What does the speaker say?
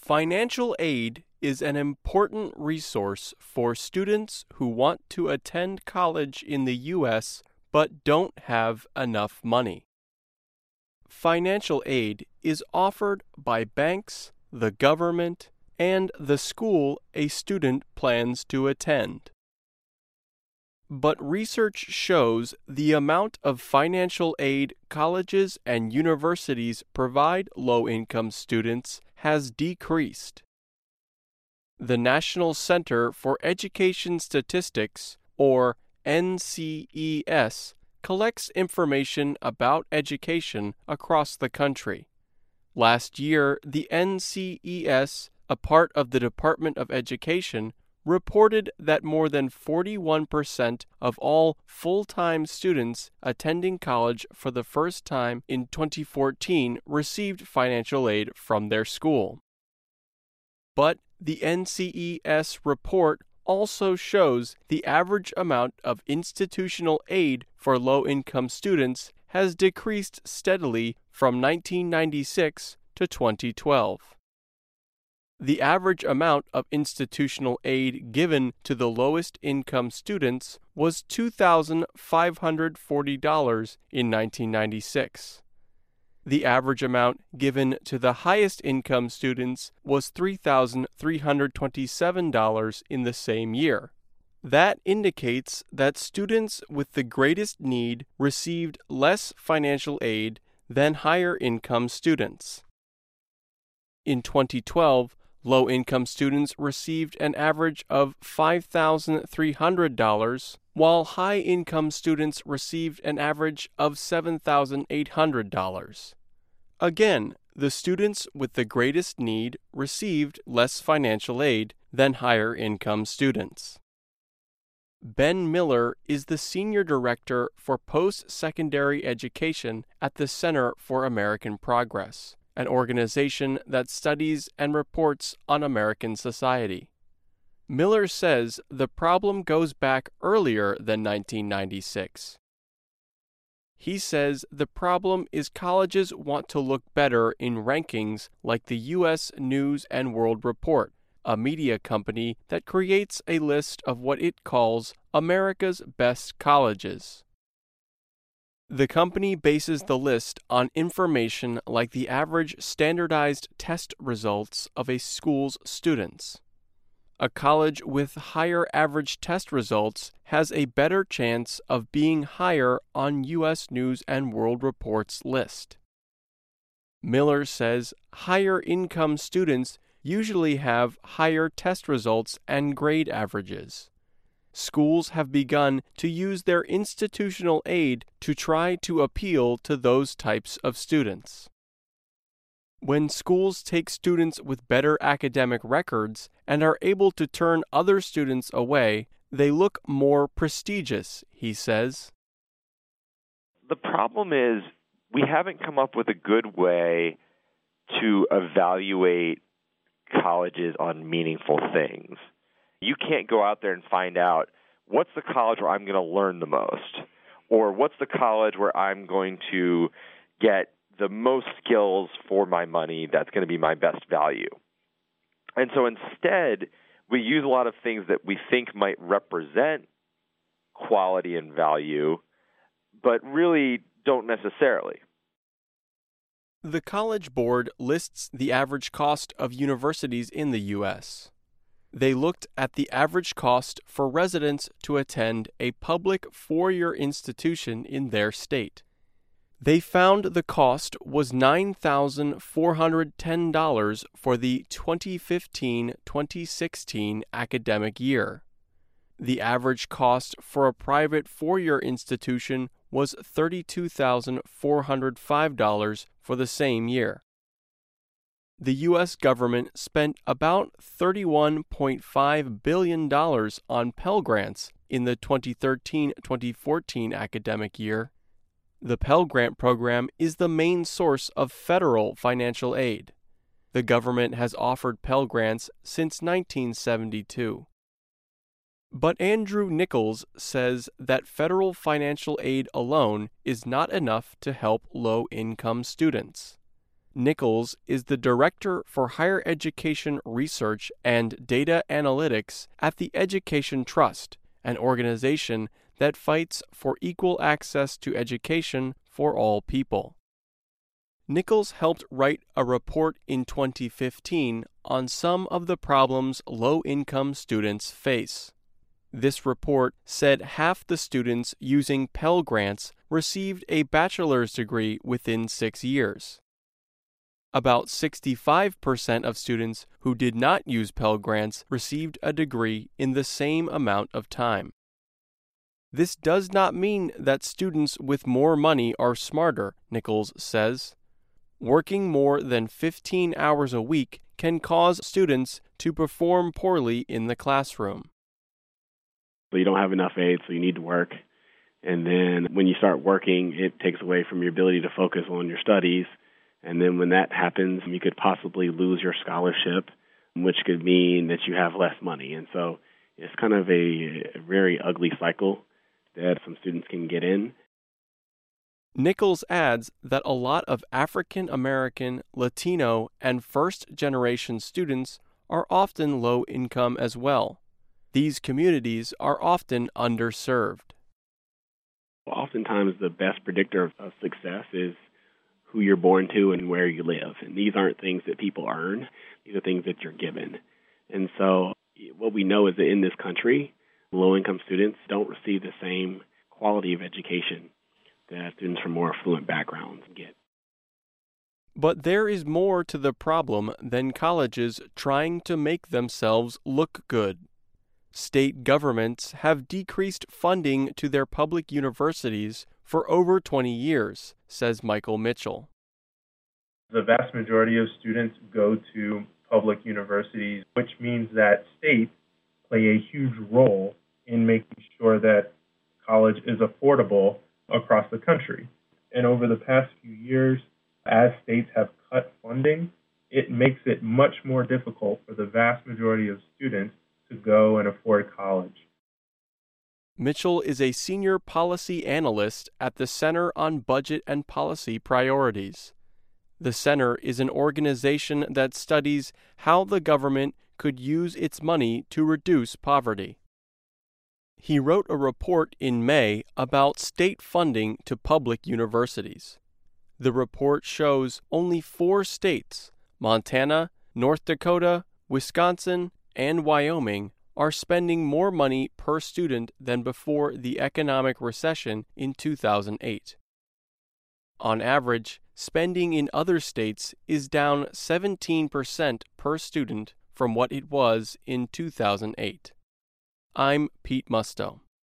Financial aid is an important resource for students who want to attend college in the U.S. but don't have enough money. Financial aid is offered by banks, the government, and the school a student plans to attend. But research shows the amount of financial aid colleges and universities provide low income students has decreased. The National Center for Education Statistics, or NCES, collects information about education across the country. Last year, the NCES, a part of the Department of Education, reported that more than 41% of all full time students attending college for the first time in 2014 received financial aid from their school. But the NCES report also shows the average amount of institutional aid for low income students has decreased steadily from 1996 to 2012. The average amount of institutional aid given to the lowest income students was $2,540 in 1996. The average amount given to the highest income students was $3,327 in the same year. That indicates that students with the greatest need received less financial aid than higher income students. In 2012, low income students received an average of $5,300, while high income students received an average of $7,800. Again, the students with the greatest need received less financial aid than higher income students. Ben Miller is the Senior Director for Post Secondary Education at the Center for American Progress, an organization that studies and reports on American society. Miller says the problem goes back earlier than 1996. He says the problem is colleges want to look better in rankings like the U.S. News and World Report, a media company that creates a list of what it calls America's best colleges. The company bases the list on information like the average standardized test results of a school's students. A college with higher average test results has a better chance of being higher on U.S. News and World Report's list. Miller says higher income students usually have higher test results and grade averages. Schools have begun to use their institutional aid to try to appeal to those types of students. When schools take students with better academic records and are able to turn other students away, they look more prestigious, he says. The problem is we haven't come up with a good way to evaluate colleges on meaningful things. You can't go out there and find out what's the college where I'm going to learn the most, or what's the college where I'm going to get the most skills for my money that's going to be my best value. And so instead, we use a lot of things that we think might represent quality and value, but really don't necessarily. The College Board lists the average cost of universities in the U.S. They looked at the average cost for residents to attend a public four year institution in their state. They found the cost was $9,410 for the 2015 2016 academic year. The average cost for a private four year institution was $32,405 for the same year. The U.S. government spent about $31.5 billion on Pell Grants in the 2013 2014 academic year. The Pell Grant program is the main source of federal financial aid. The government has offered Pell Grants since 1972. But Andrew Nichols says that federal financial aid alone is not enough to help low income students. Nichols is the Director for Higher Education Research and Data Analytics at the Education Trust, an organization that fights for equal access to education for all people. Nichols helped write a report in 2015 on some of the problems low income students face. This report said half the students using Pell Grants received a bachelor's degree within six years. About 65% of students who did not use Pell Grants received a degree in the same amount of time. This does not mean that students with more money are smarter, Nichols says. Working more than 15 hours a week can cause students to perform poorly in the classroom. So you don't have enough aid, so you need to work. And then when you start working, it takes away from your ability to focus on your studies. And then when that happens, you could possibly lose your scholarship, which could mean that you have less money. And so it's kind of a, very ugly cycle that some students can get in. Nichols adds that a lot of African American, Latino, and first generation students are often low income as well. These communities are often underserved. Oftentimes, the best predictor of success is who you're born to and where you live. And these aren't things that people earn, these are things that you're given. And so, what we know is that in this country, low income students don't receive the same quality of education that students from more affluent backgrounds get. But there is more to the problem than colleges trying to make themselves look good. State governments have decreased funding to their public universities for over 20 years, says Michael Mitchell. The vast majority of students go to public universities, which means that states play a huge role in making sure that college is affordable across the country. And over the past few years, as states have cut funding, it makes it much more difficult for the vast majority of students to go and afford college. Mitchell is a senior policy analyst at the Center on Budget and Policy Priorities. The center is an organization that studies how the government could use its money to reduce poverty. He wrote a report in May about state funding to public universities. The report shows only four states Montana, North Dakota, Wisconsin, and Wyoming are spending more money per student than before the economic recession in 2008. On average, spending in other states is down 17% per student from what it was in 2008. I'm Pete Musto.